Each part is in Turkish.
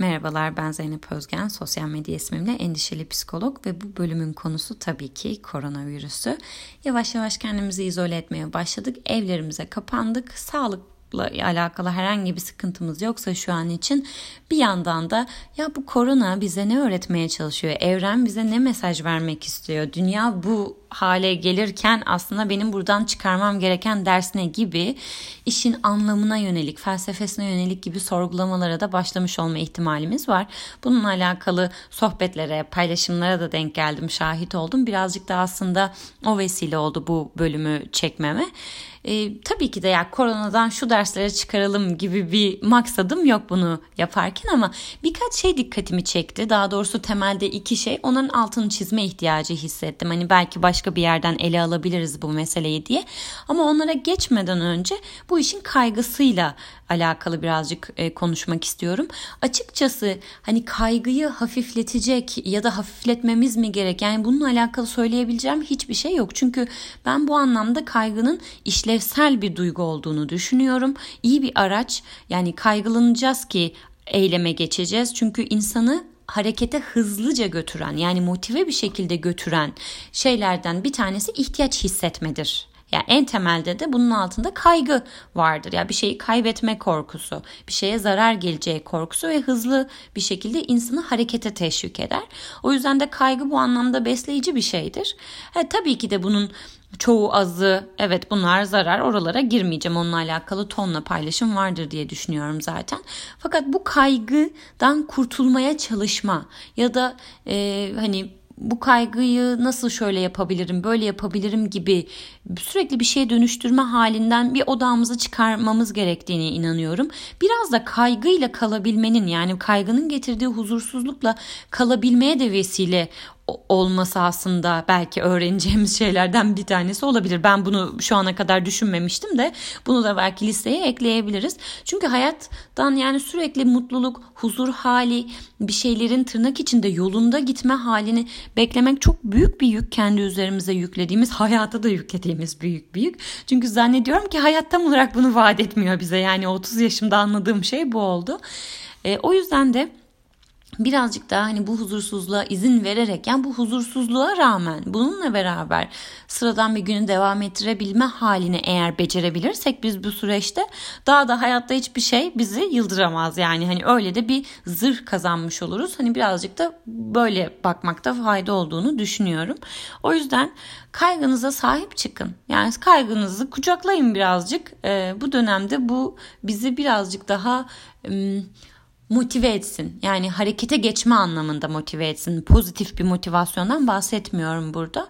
Merhabalar ben Zeynep Özgen, sosyal medya ismimle endişeli psikolog ve bu bölümün konusu tabii ki koronavirüsü. Yavaş yavaş kendimizi izole etmeye başladık, evlerimize kapandık, sağlık alakalı herhangi bir sıkıntımız yoksa şu an için bir yandan da ya bu korona bize ne öğretmeye çalışıyor? Evren bize ne mesaj vermek istiyor? Dünya bu hale gelirken aslında benim buradan çıkarmam gereken ders ne gibi işin anlamına yönelik, felsefesine yönelik gibi sorgulamalara da başlamış olma ihtimalimiz var. Bununla alakalı sohbetlere, paylaşımlara da denk geldim, şahit oldum. Birazcık da aslında o vesile oldu bu bölümü çekmeme. E, tabii ki de ya koronadan şu derslere çıkaralım gibi bir maksadım yok bunu yaparken ama birkaç şey dikkatimi çekti. Daha doğrusu temelde iki şey. Onların altını çizme ihtiyacı hissettim. Hani belki başka bir yerden ele alabiliriz bu meseleyi diye. Ama onlara geçmeden önce bu işin kaygısıyla alakalı birazcık e, konuşmak istiyorum. Açıkçası hani kaygıyı hafifletecek ya da hafifletmemiz mi gerek? Yani bununla alakalı söyleyebileceğim hiçbir şey yok. Çünkü ben bu anlamda kaygının işlevsel bir duygu olduğunu düşünüyorum. İyi bir araç yani kaygılanacağız ki eyleme geçeceğiz. Çünkü insanı harekete hızlıca götüren yani motive bir şekilde götüren şeylerden bir tanesi ihtiyaç hissetmedir. Yani en temelde de bunun altında kaygı vardır. Ya yani bir şeyi kaybetme korkusu, bir şeye zarar geleceği korkusu ve hızlı bir şekilde insanı harekete teşvik eder. O yüzden de kaygı bu anlamda besleyici bir şeydir. Ha, tabii ki de bunun çoğu azı evet bunlar zarar oralara girmeyeceğim onunla alakalı tonla paylaşım vardır diye düşünüyorum zaten. Fakat bu kaygıdan kurtulmaya çalışma ya da e, hani bu kaygıyı nasıl şöyle yapabilirim, böyle yapabilirim gibi sürekli bir şeye dönüştürme halinden bir odağımızı çıkarmamız gerektiğine inanıyorum. Biraz da kaygıyla kalabilmenin yani kaygının getirdiği huzursuzlukla kalabilmeye de vesile olması aslında belki öğreneceğimiz şeylerden bir tanesi olabilir. Ben bunu şu ana kadar düşünmemiştim de bunu da belki listeye ekleyebiliriz. Çünkü hayattan yani sürekli mutluluk, huzur hali, bir şeylerin tırnak içinde yolunda gitme halini beklemek çok büyük bir yük kendi üzerimize yüklediğimiz, hayata da yüklediğimiz büyük bir yük. Çünkü zannediyorum ki hayat tam olarak bunu vaat etmiyor bize. Yani 30 yaşımda anladığım şey bu oldu. E, o yüzden de birazcık daha hani bu huzursuzluğa izin vererek yani bu huzursuzluğa rağmen bununla beraber sıradan bir günü devam ettirebilme halini eğer becerebilirsek biz bu süreçte daha da hayatta hiçbir şey bizi yıldıramaz yani hani öyle de bir zırh kazanmış oluruz. Hani birazcık da böyle bakmakta fayda olduğunu düşünüyorum. O yüzden kaygınıza sahip çıkın. Yani kaygınızı kucaklayın birazcık. Ee, bu dönemde bu bizi birazcık daha ım, motive etsin. Yani harekete geçme anlamında motive etsin. Pozitif bir motivasyondan bahsetmiyorum burada.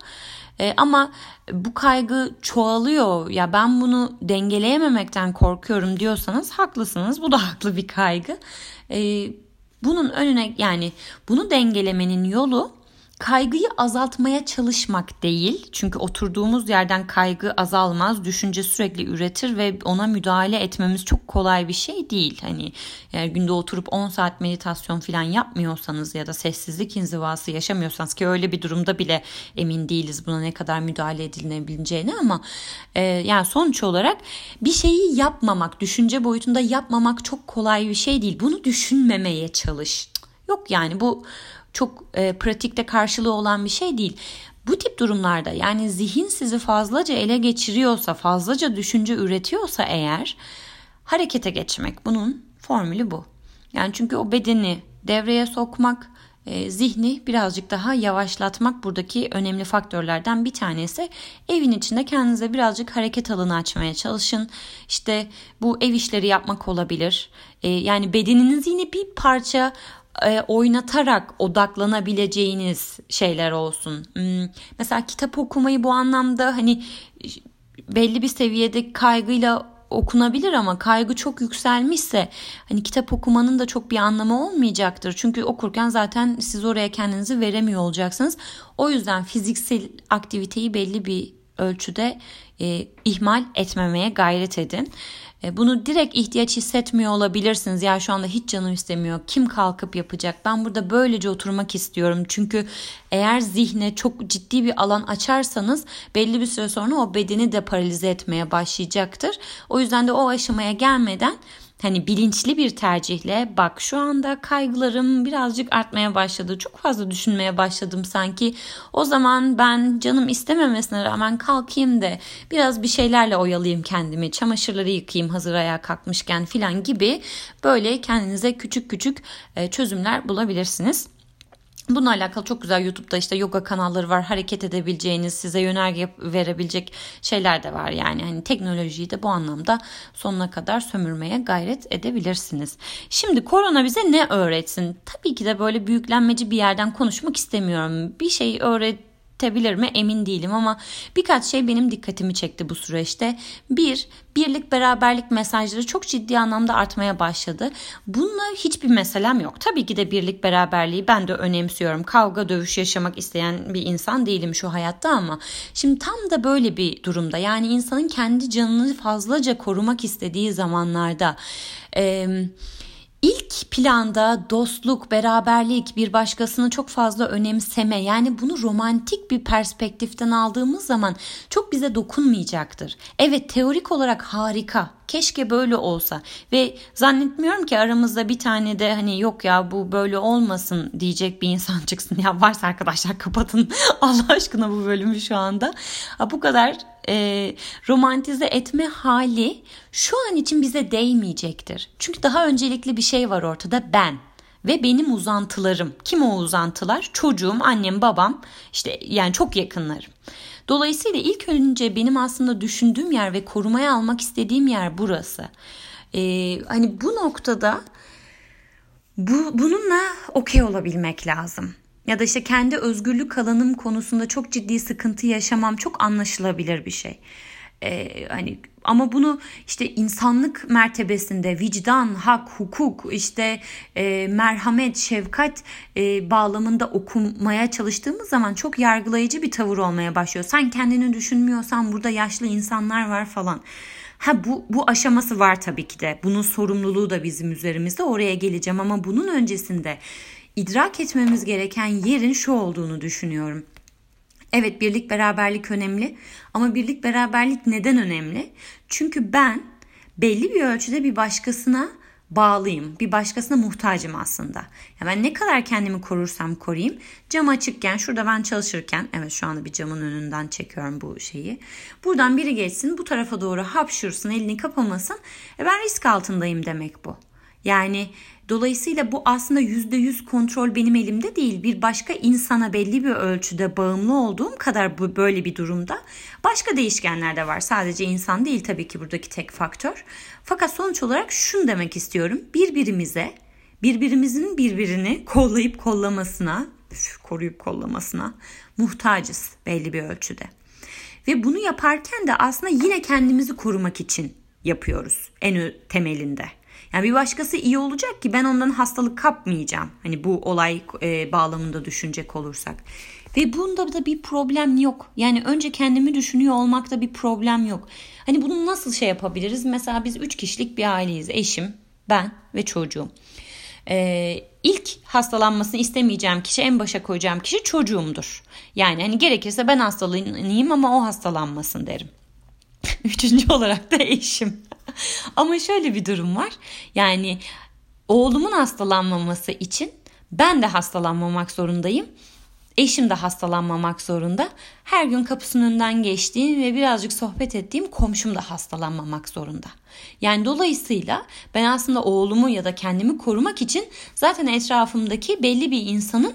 E, ama bu kaygı çoğalıyor ya ben bunu dengeleyememekten korkuyorum diyorsanız haklısınız. Bu da haklı bir kaygı. E, bunun önüne yani bunu dengelemenin yolu kaygıyı azaltmaya çalışmak değil. Çünkü oturduğumuz yerden kaygı azalmaz. Düşünce sürekli üretir ve ona müdahale etmemiz çok kolay bir şey değil. Hani eğer günde oturup 10 saat meditasyon falan yapmıyorsanız ya da sessizlik inzivası yaşamıyorsanız ki öyle bir durumda bile emin değiliz buna ne kadar müdahale edilebileceğine ama e, yani sonuç olarak bir şeyi yapmamak, düşünce boyutunda yapmamak çok kolay bir şey değil. Bunu düşünmemeye çalış. Yok yani bu çok e, pratikte karşılığı olan bir şey değil. Bu tip durumlarda yani zihin sizi fazlaca ele geçiriyorsa, fazlaca düşünce üretiyorsa eğer harekete geçmek bunun formülü bu. Yani çünkü o bedeni devreye sokmak, e, zihni birazcık daha yavaşlatmak buradaki önemli faktörlerden bir tanesi. Evin içinde kendinize birazcık hareket alanı açmaya çalışın. İşte bu ev işleri yapmak olabilir. E, yani bedeniniz yine bir parça e, oynatarak odaklanabileceğiniz şeyler olsun. Hmm, mesela kitap okumayı bu anlamda hani belli bir seviyede kaygıyla okunabilir ama kaygı çok yükselmişse hani kitap okumanın da çok bir anlamı olmayacaktır. Çünkü okurken zaten siz oraya kendinizi veremiyor olacaksınız. O yüzden fiziksel aktiviteyi belli bir ölçüde e, ihmal etmemeye gayret edin. E, bunu direkt ihtiyaç hissetmiyor olabilirsiniz. Ya şu anda hiç canım istemiyor. Kim kalkıp yapacak? Ben burada böylece oturmak istiyorum. Çünkü eğer zihne çok ciddi bir alan açarsanız belli bir süre sonra o bedeni de paralize etmeye başlayacaktır. O yüzden de o aşamaya gelmeden hani bilinçli bir tercihle bak şu anda kaygılarım birazcık artmaya başladı. Çok fazla düşünmeye başladım sanki. O zaman ben canım istememesine rağmen kalkayım da biraz bir şeylerle oyalayayım kendimi. Çamaşırları yıkayayım hazır ayağa kalkmışken filan gibi böyle kendinize küçük küçük e, çözümler bulabilirsiniz. Bununla alakalı çok güzel YouTube'da işte yoga kanalları var. Hareket edebileceğiniz, size yönerge verebilecek şeyler de var. Yani hani teknolojiyi de bu anlamda sonuna kadar sömürmeye gayret edebilirsiniz. Şimdi korona bize ne öğretsin? Tabii ki de böyle büyüklenmeci bir yerden konuşmak istemiyorum. Bir şey öğret tebilir mi emin değilim ama birkaç şey benim dikkatimi çekti bu süreçte. Bir, birlik beraberlik mesajları çok ciddi anlamda artmaya başladı. Bununla hiçbir meselem yok. Tabii ki de birlik beraberliği ben de önemsiyorum. Kavga dövüş yaşamak isteyen bir insan değilim şu hayatta ama şimdi tam da böyle bir durumda yani insanın kendi canını fazlaca korumak istediği zamanlarda eee İlk planda dostluk, beraberlik, bir başkasını çok fazla önemseme yani bunu romantik bir perspektiften aldığımız zaman çok bize dokunmayacaktır. Evet teorik olarak harika. Keşke böyle olsa ve zannetmiyorum ki aramızda bir tane de hani yok ya bu böyle olmasın diyecek bir insan çıksın. Ya varsa arkadaşlar kapatın Allah aşkına bu bölümü şu anda. Ha, bu kadar e, romantize etme hali şu an için bize değmeyecektir. Çünkü daha öncelikli bir şey var ortada ben ve benim uzantılarım. Kim o uzantılar? Çocuğum, annem, babam işte yani çok yakınlarım. Dolayısıyla ilk önce benim aslında düşündüğüm yer ve korumaya almak istediğim yer burası. Ee, hani bu noktada bu, bununla okey olabilmek lazım ya da işte kendi özgürlük alanım konusunda çok ciddi sıkıntı yaşamam çok anlaşılabilir bir şey. Ee, hani ama bunu işte insanlık mertebesinde vicdan, hak, hukuk, işte e, merhamet, şefkat e, bağlamında okumaya çalıştığımız zaman çok yargılayıcı bir tavır olmaya başlıyor. Sen kendini düşünmüyorsan burada yaşlı insanlar var falan. Ha bu bu aşaması var tabii ki de. Bunun sorumluluğu da bizim üzerimizde. Oraya geleceğim ama bunun öncesinde idrak etmemiz gereken yerin şu olduğunu düşünüyorum. Evet birlik beraberlik önemli ama birlik beraberlik neden önemli? Çünkü ben belli bir ölçüde bir başkasına bağlıyım. Bir başkasına muhtacım aslında. Ya ben ne kadar kendimi korursam koruyayım. Cam açıkken şurada ben çalışırken evet şu anda bir camın önünden çekiyorum bu şeyi. Buradan biri geçsin bu tarafa doğru hapşursun elini kapamasın. E ben risk altındayım demek bu. Yani Dolayısıyla bu aslında %100 kontrol benim elimde değil. Bir başka insana belli bir ölçüde bağımlı olduğum kadar bu böyle bir durumda başka değişkenler de var. Sadece insan değil tabii ki buradaki tek faktör. Fakat sonuç olarak şunu demek istiyorum. Birbirimize, birbirimizin birbirini kollayıp kollamasına, koruyup kollamasına muhtacız belli bir ölçüde. Ve bunu yaparken de aslında yine kendimizi korumak için yapıyoruz en temelinde. Yani bir başkası iyi olacak ki ben ondan hastalık kapmayacağım. Hani bu olay e, bağlamında düşünecek olursak. Ve bunda da bir problem yok. Yani önce kendimi düşünüyor olmakta bir problem yok. Hani bunu nasıl şey yapabiliriz? Mesela biz üç kişilik bir aileyiz. Eşim, ben ve çocuğum. Ee, ilk hastalanmasını istemeyeceğim kişi, en başa koyacağım kişi çocuğumdur. Yani hani gerekirse ben hastalanayım ama o hastalanmasın derim. Üçüncü olarak da eşim. Ama şöyle bir durum var. Yani oğlumun hastalanmaması için ben de hastalanmamak zorundayım. Eşim de hastalanmamak zorunda. Her gün kapısının önünden geçtiğim ve birazcık sohbet ettiğim komşum da hastalanmamak zorunda. Yani dolayısıyla ben aslında oğlumu ya da kendimi korumak için zaten etrafımdaki belli bir insanın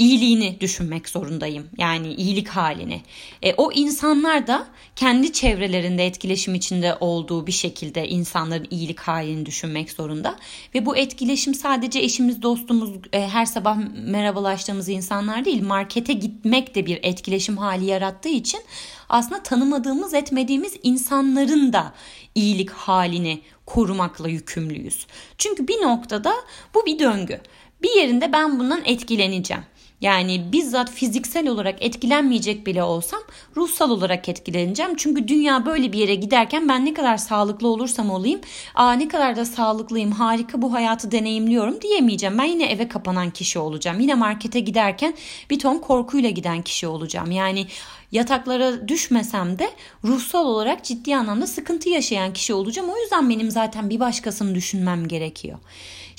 iyiliğini düşünmek zorundayım. Yani iyilik halini. E, o insanlar da kendi çevrelerinde etkileşim içinde olduğu bir şekilde insanların iyilik halini düşünmek zorunda. Ve bu etkileşim sadece eşimiz, dostumuz, e, her sabah merhabalaştığımız insanlar değil. Markete gitmek de bir etkileşim hali yarattığı için aslında tanımadığımız, etmediğimiz insanların da iyilik halini korumakla yükümlüyüz. Çünkü bir noktada bu bir döngü. Bir yerinde ben bundan etkileneceğim. Yani bizzat fiziksel olarak etkilenmeyecek bile olsam ruhsal olarak etkileneceğim. Çünkü dünya böyle bir yere giderken ben ne kadar sağlıklı olursam olayım, aa ne kadar da sağlıklıyım, harika bu hayatı deneyimliyorum diyemeyeceğim. Ben yine eve kapanan kişi olacağım. Yine markete giderken bir ton korkuyla giden kişi olacağım. Yani yataklara düşmesem de ruhsal olarak ciddi anlamda sıkıntı yaşayan kişi olacağım. O yüzden benim zaten bir başkasını düşünmem gerekiyor.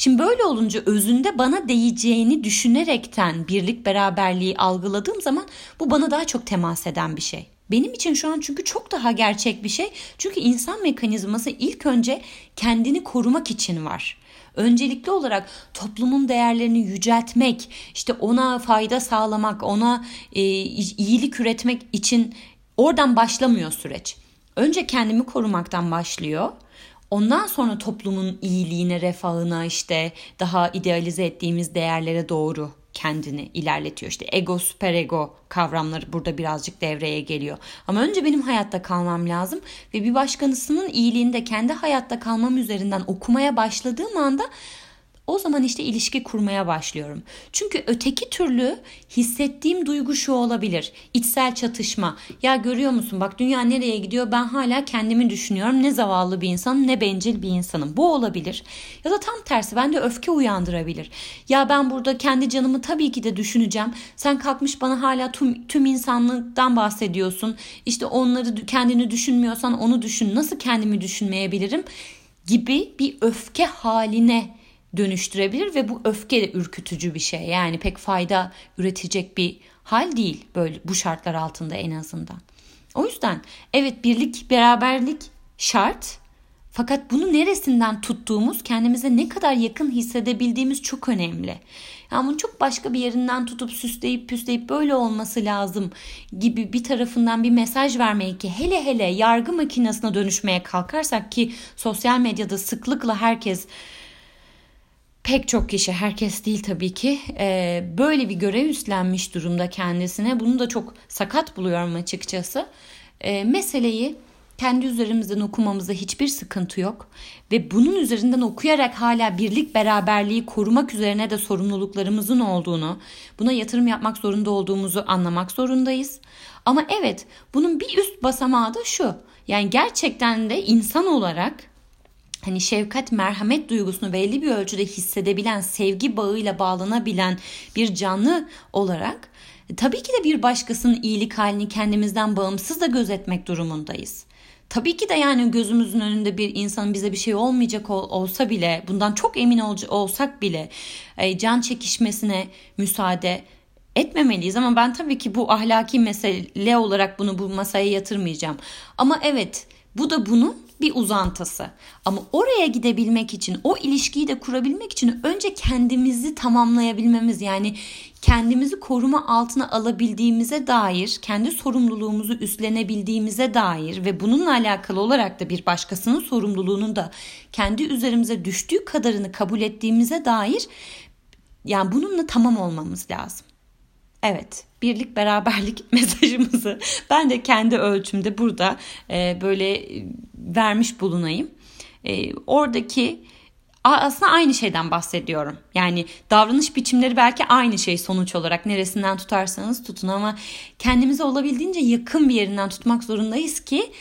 Şimdi böyle olunca özünde bana değeceğini düşünerekten birlik beraberliği algıladığım zaman bu bana daha çok temas eden bir şey. Benim için şu an çünkü çok daha gerçek bir şey. Çünkü insan mekanizması ilk önce kendini korumak için var. Öncelikli olarak toplumun değerlerini yüceltmek, işte ona fayda sağlamak, ona e, iyilik üretmek için oradan başlamıyor süreç. Önce kendimi korumaktan başlıyor. Ondan sonra toplumun iyiliğine, refahına işte daha idealize ettiğimiz değerlere doğru kendini ilerletiyor. İşte ego, süper ego kavramları burada birazcık devreye geliyor. Ama önce benim hayatta kalmam lazım ve bir başkanısının iyiliğinde kendi hayatta kalmam üzerinden okumaya başladığım anda o zaman işte ilişki kurmaya başlıyorum. Çünkü öteki türlü hissettiğim duygu şu olabilir. İçsel çatışma. Ya görüyor musun bak dünya nereye gidiyor ben hala kendimi düşünüyorum. Ne zavallı bir insanım ne bencil bir insanım. Bu olabilir. Ya da tam tersi bende öfke uyandırabilir. Ya ben burada kendi canımı tabii ki de düşüneceğim. Sen kalkmış bana hala tüm, tüm insanlıktan bahsediyorsun. İşte onları kendini düşünmüyorsan onu düşün. Nasıl kendimi düşünmeyebilirim? Gibi bir öfke haline dönüştürebilir ve bu öfke de ürkütücü bir şey. Yani pek fayda üretecek bir hal değil böyle bu şartlar altında en azından. O yüzden evet birlik, beraberlik şart. Fakat bunu neresinden tuttuğumuz, kendimize ne kadar yakın hissedebildiğimiz çok önemli. Yani bunu çok başka bir yerinden tutup süsleyip püsleyip böyle olması lazım gibi bir tarafından bir mesaj vermeyi ki hele hele yargı makinesine dönüşmeye kalkarsak ki sosyal medyada sıklıkla herkes pek çok kişi herkes değil tabii ki e, böyle bir görev üstlenmiş durumda kendisine. Bunu da çok sakat buluyorum açıkçası. E, meseleyi kendi üzerimizden okumamızda hiçbir sıkıntı yok ve bunun üzerinden okuyarak hala birlik beraberliği korumak üzerine de sorumluluklarımızın olduğunu, buna yatırım yapmak zorunda olduğumuzu anlamak zorundayız. Ama evet, bunun bir üst basamağı da şu. Yani gerçekten de insan olarak hani şefkat, merhamet duygusunu belli bir ölçüde hissedebilen, sevgi bağıyla bağlanabilen bir canlı olarak e, tabii ki de bir başkasının iyilik halini kendimizden bağımsız da gözetmek durumundayız. Tabii ki de yani gözümüzün önünde bir insanın bize bir şey olmayacak ol, olsa bile, bundan çok emin ol, olsak bile e, can çekişmesine müsaade etmemeliyiz ama ben tabii ki bu ahlaki mesele olarak bunu bu masaya yatırmayacağım. Ama evet bu da bunun bir uzantısı. Ama oraya gidebilmek için, o ilişkiyi de kurabilmek için önce kendimizi tamamlayabilmemiz yani kendimizi koruma altına alabildiğimize dair, kendi sorumluluğumuzu üstlenebildiğimize dair ve bununla alakalı olarak da bir başkasının sorumluluğunun da kendi üzerimize düştüğü kadarını kabul ettiğimize dair yani bununla tamam olmamız lazım. Evet, birlik beraberlik mesajımızı ben de kendi ölçümde burada e, böyle vermiş bulunayım. E, oradaki aslında aynı şeyden bahsediyorum. Yani davranış biçimleri belki aynı şey sonuç olarak neresinden tutarsanız tutun ama kendimize olabildiğince yakın bir yerinden tutmak zorundayız ki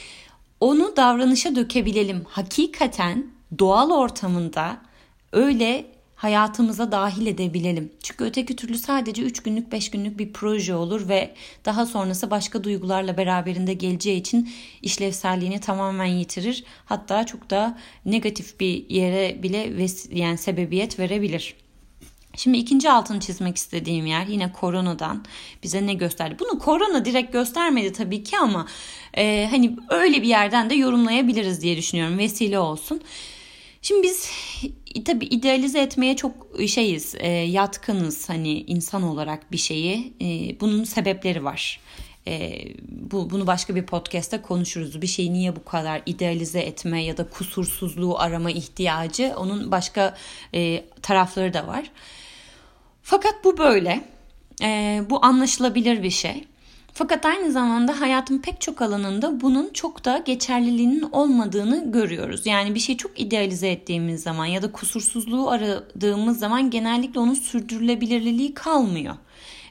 onu davranışa dökebilelim. Hakikaten doğal ortamında öyle hayatımıza dahil edebilelim. Çünkü öteki türlü sadece 3 günlük 5 günlük bir proje olur ve daha sonrası başka duygularla beraberinde geleceği için işlevselliğini tamamen yitirir. Hatta çok da negatif bir yere bile yani sebebiyet verebilir. Şimdi ikinci altını çizmek istediğim yer yine koronadan bize ne gösterdi? Bunu korona direkt göstermedi tabii ki ama e, hani öyle bir yerden de yorumlayabiliriz diye düşünüyorum. Vesile olsun. Şimdi biz tabi idealize etmeye çok şeyiz, e, yatkınız hani insan olarak bir şeyi. E, bunun sebepleri var. E, bu bunu başka bir podcast'te konuşuruz. Bir şeyi niye bu kadar idealize etme ya da kusursuzluğu arama ihtiyacı onun başka e, tarafları da var. Fakat bu böyle. E, bu anlaşılabilir bir şey. Fakat aynı zamanda hayatın pek çok alanında bunun çok da geçerliliğinin olmadığını görüyoruz. Yani bir şeyi çok idealize ettiğimiz zaman ya da kusursuzluğu aradığımız zaman genellikle onun sürdürülebilirliği kalmıyor.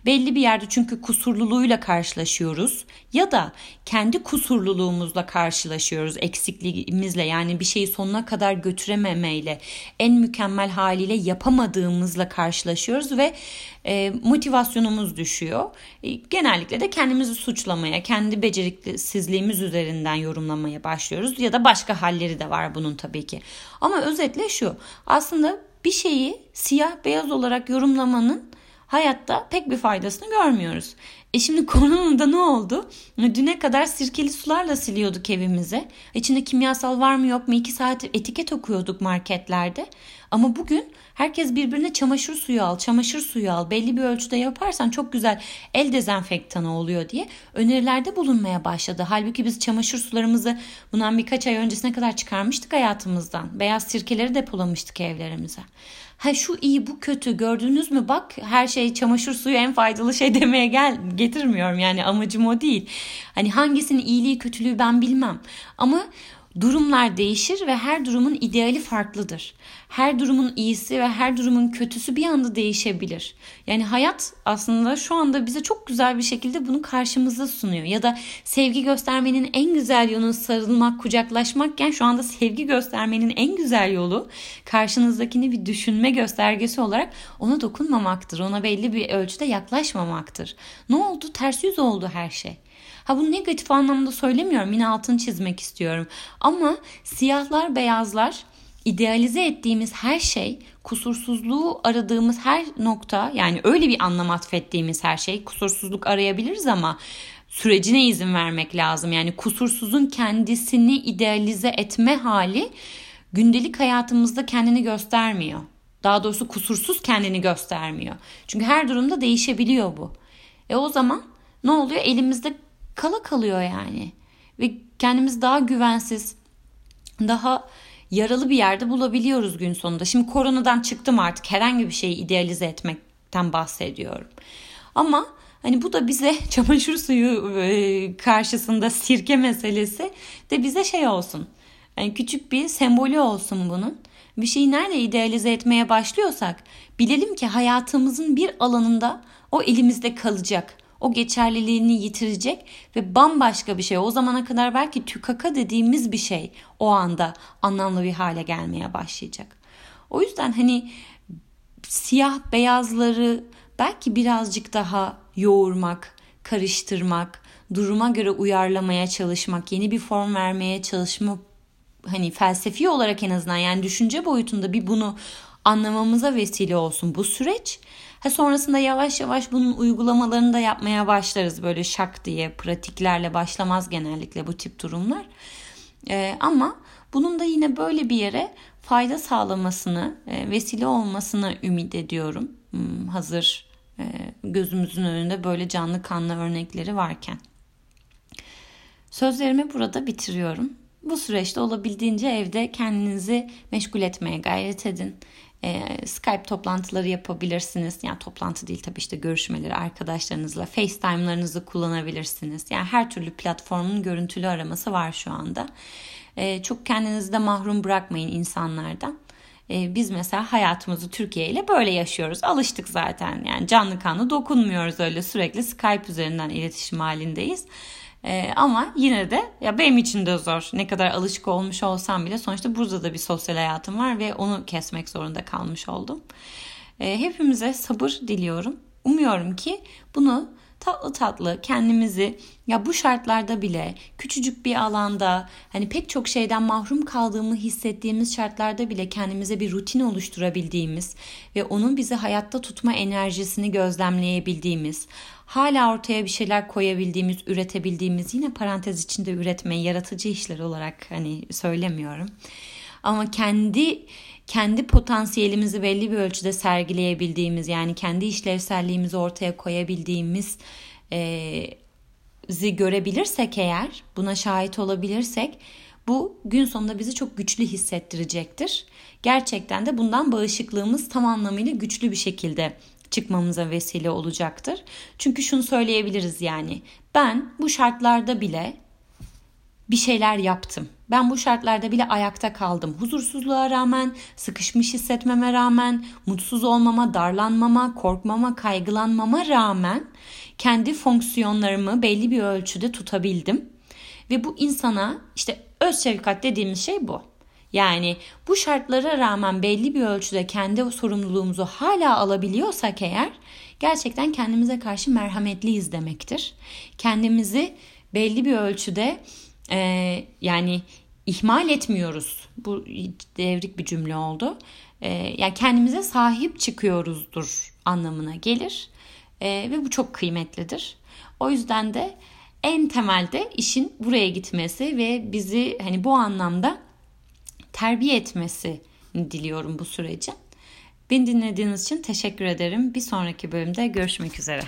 Belli bir yerde çünkü kusurluluğuyla karşılaşıyoruz ya da kendi kusurluluğumuzla karşılaşıyoruz, eksikliğimizle yani bir şeyi sonuna kadar götürememeyle, en mükemmel haliyle yapamadığımızla karşılaşıyoruz ve e, motivasyonumuz düşüyor. E, genellikle de kendimizi suçlamaya, kendi beceriksizliğimiz üzerinden yorumlamaya başlıyoruz ya da başka halleri de var bunun tabii ki. Ama özetle şu, aslında bir şeyi siyah beyaz olarak yorumlamanın hayatta pek bir faydasını görmüyoruz. E şimdi koronada ne oldu? Düne kadar sirkeli sularla siliyorduk evimize. İçinde kimyasal var mı yok mu? iki saat etiket okuyorduk marketlerde. Ama bugün herkes birbirine çamaşır suyu al, çamaşır suyu al. Belli bir ölçüde yaparsan çok güzel el dezenfektanı oluyor diye önerilerde bulunmaya başladı. Halbuki biz çamaşır sularımızı bundan birkaç ay öncesine kadar çıkarmıştık hayatımızdan. Beyaz sirkeleri depolamıştık evlerimize ha şu iyi bu kötü gördünüz mü? Bak her şey çamaşır suyu en faydalı şey demeye gel getirmiyorum. Yani amacım o değil. Hani hangisinin iyiliği kötülüğü ben bilmem. Ama Durumlar değişir ve her durumun ideali farklıdır. Her durumun iyisi ve her durumun kötüsü bir anda değişebilir. Yani hayat aslında şu anda bize çok güzel bir şekilde bunu karşımıza sunuyor. Ya da sevgi göstermenin en güzel yolu sarılmak, kucaklaşmakken şu anda sevgi göstermenin en güzel yolu karşınızdakini bir düşünme göstergesi olarak ona dokunmamaktır. Ona belli bir ölçüde yaklaşmamaktır. Ne oldu? Ters yüz oldu her şey. Ha bunu negatif anlamda söylemiyorum. Yine altını çizmek istiyorum. Ama siyahlar, beyazlar idealize ettiğimiz her şey, kusursuzluğu aradığımız her nokta yani öyle bir anlam atfettiğimiz her şey kusursuzluk arayabiliriz ama sürecine izin vermek lazım. Yani kusursuzun kendisini idealize etme hali gündelik hayatımızda kendini göstermiyor. Daha doğrusu kusursuz kendini göstermiyor. Çünkü her durumda değişebiliyor bu. E o zaman ne oluyor? Elimizde kala kalıyor yani. Ve kendimiz daha güvensiz, daha yaralı bir yerde bulabiliyoruz gün sonunda. Şimdi koronadan çıktım artık herhangi bir şeyi idealize etmekten bahsediyorum. Ama hani bu da bize çamaşır suyu e, karşısında sirke meselesi de bize şey olsun. Yani küçük bir sembolü olsun bunun. Bir şeyi nerede idealize etmeye başlıyorsak bilelim ki hayatımızın bir alanında o elimizde kalacak o geçerliliğini yitirecek ve bambaşka bir şey. O zamana kadar belki tükaka dediğimiz bir şey o anda anlamlı bir hale gelmeye başlayacak. O yüzden hani siyah beyazları belki birazcık daha yoğurmak, karıştırmak, duruma göre uyarlamaya çalışmak, yeni bir form vermeye çalışma hani felsefi olarak en azından yani düşünce boyutunda bir bunu anlamamıza vesile olsun bu süreç. Ha sonrasında yavaş yavaş bunun uygulamalarını da yapmaya başlarız. Böyle şak diye pratiklerle başlamaz genellikle bu tip durumlar. Ee, ama bunun da yine böyle bir yere fayda sağlamasını, e, vesile olmasını ümit ediyorum. Hmm, hazır e, gözümüzün önünde böyle canlı kanlı örnekleri varken. Sözlerimi burada bitiriyorum. Bu süreçte olabildiğince evde kendinizi meşgul etmeye gayret edin. E, Skype toplantıları yapabilirsiniz. Yani toplantı değil tabii işte görüşmeleri arkadaşlarınızla. FaceTime'larınızı kullanabilirsiniz. Yani her türlü platformun görüntülü araması var şu anda. E, çok kendinizi de mahrum bırakmayın insanlardan. E, biz mesela hayatımızı Türkiye ile böyle yaşıyoruz. Alıştık zaten. Yani canlı kanlı dokunmuyoruz öyle sürekli Skype üzerinden iletişim halindeyiz. Ee, ama yine de ya benim için de zor. Ne kadar alışık olmuş olsam bile sonuçta burada da bir sosyal hayatım var ve onu kesmek zorunda kalmış oldum. Ee, hepimize sabır diliyorum. Umuyorum ki bunu tatlı tatlı kendimizi ya bu şartlarda bile küçücük bir alanda hani pek çok şeyden mahrum kaldığımı hissettiğimiz şartlarda bile kendimize bir rutin oluşturabildiğimiz ve onun bizi hayatta tutma enerjisini gözlemleyebildiğimiz hala ortaya bir şeyler koyabildiğimiz, üretebildiğimiz yine parantez içinde üretmeyi yaratıcı işler olarak hani söylemiyorum. Ama kendi kendi potansiyelimizi belli bir ölçüde sergileyebildiğimiz yani kendi işlevselliğimizi ortaya koyabildiğimiz e, zi görebilirsek eğer buna şahit olabilirsek bu gün sonunda bizi çok güçlü hissettirecektir. Gerçekten de bundan bağışıklığımız tam anlamıyla güçlü bir şekilde çıkmamıza vesile olacaktır. Çünkü şunu söyleyebiliriz yani ben bu şartlarda bile bir şeyler yaptım. Ben bu şartlarda bile ayakta kaldım. Huzursuzluğa rağmen, sıkışmış hissetmeme rağmen, mutsuz olmama, darlanmama, korkmama, kaygılanmama rağmen kendi fonksiyonlarımı belli bir ölçüde tutabildim. Ve bu insana işte öz şefkat dediğimiz şey bu. Yani bu şartlara rağmen belli bir ölçüde kendi sorumluluğumuzu hala alabiliyorsak eğer gerçekten kendimize karşı merhametliyiz demektir. Kendimizi belli bir ölçüde e, yani ihmal etmiyoruz. Bu devrik bir cümle oldu. E, yani kendimize sahip çıkıyoruzdur anlamına gelir. E, ve bu çok kıymetlidir. O yüzden de en temelde işin buraya gitmesi ve bizi hani bu anlamda terbiye etmesi diliyorum bu sürecin. Beni dinlediğiniz için teşekkür ederim. Bir sonraki bölümde görüşmek üzere.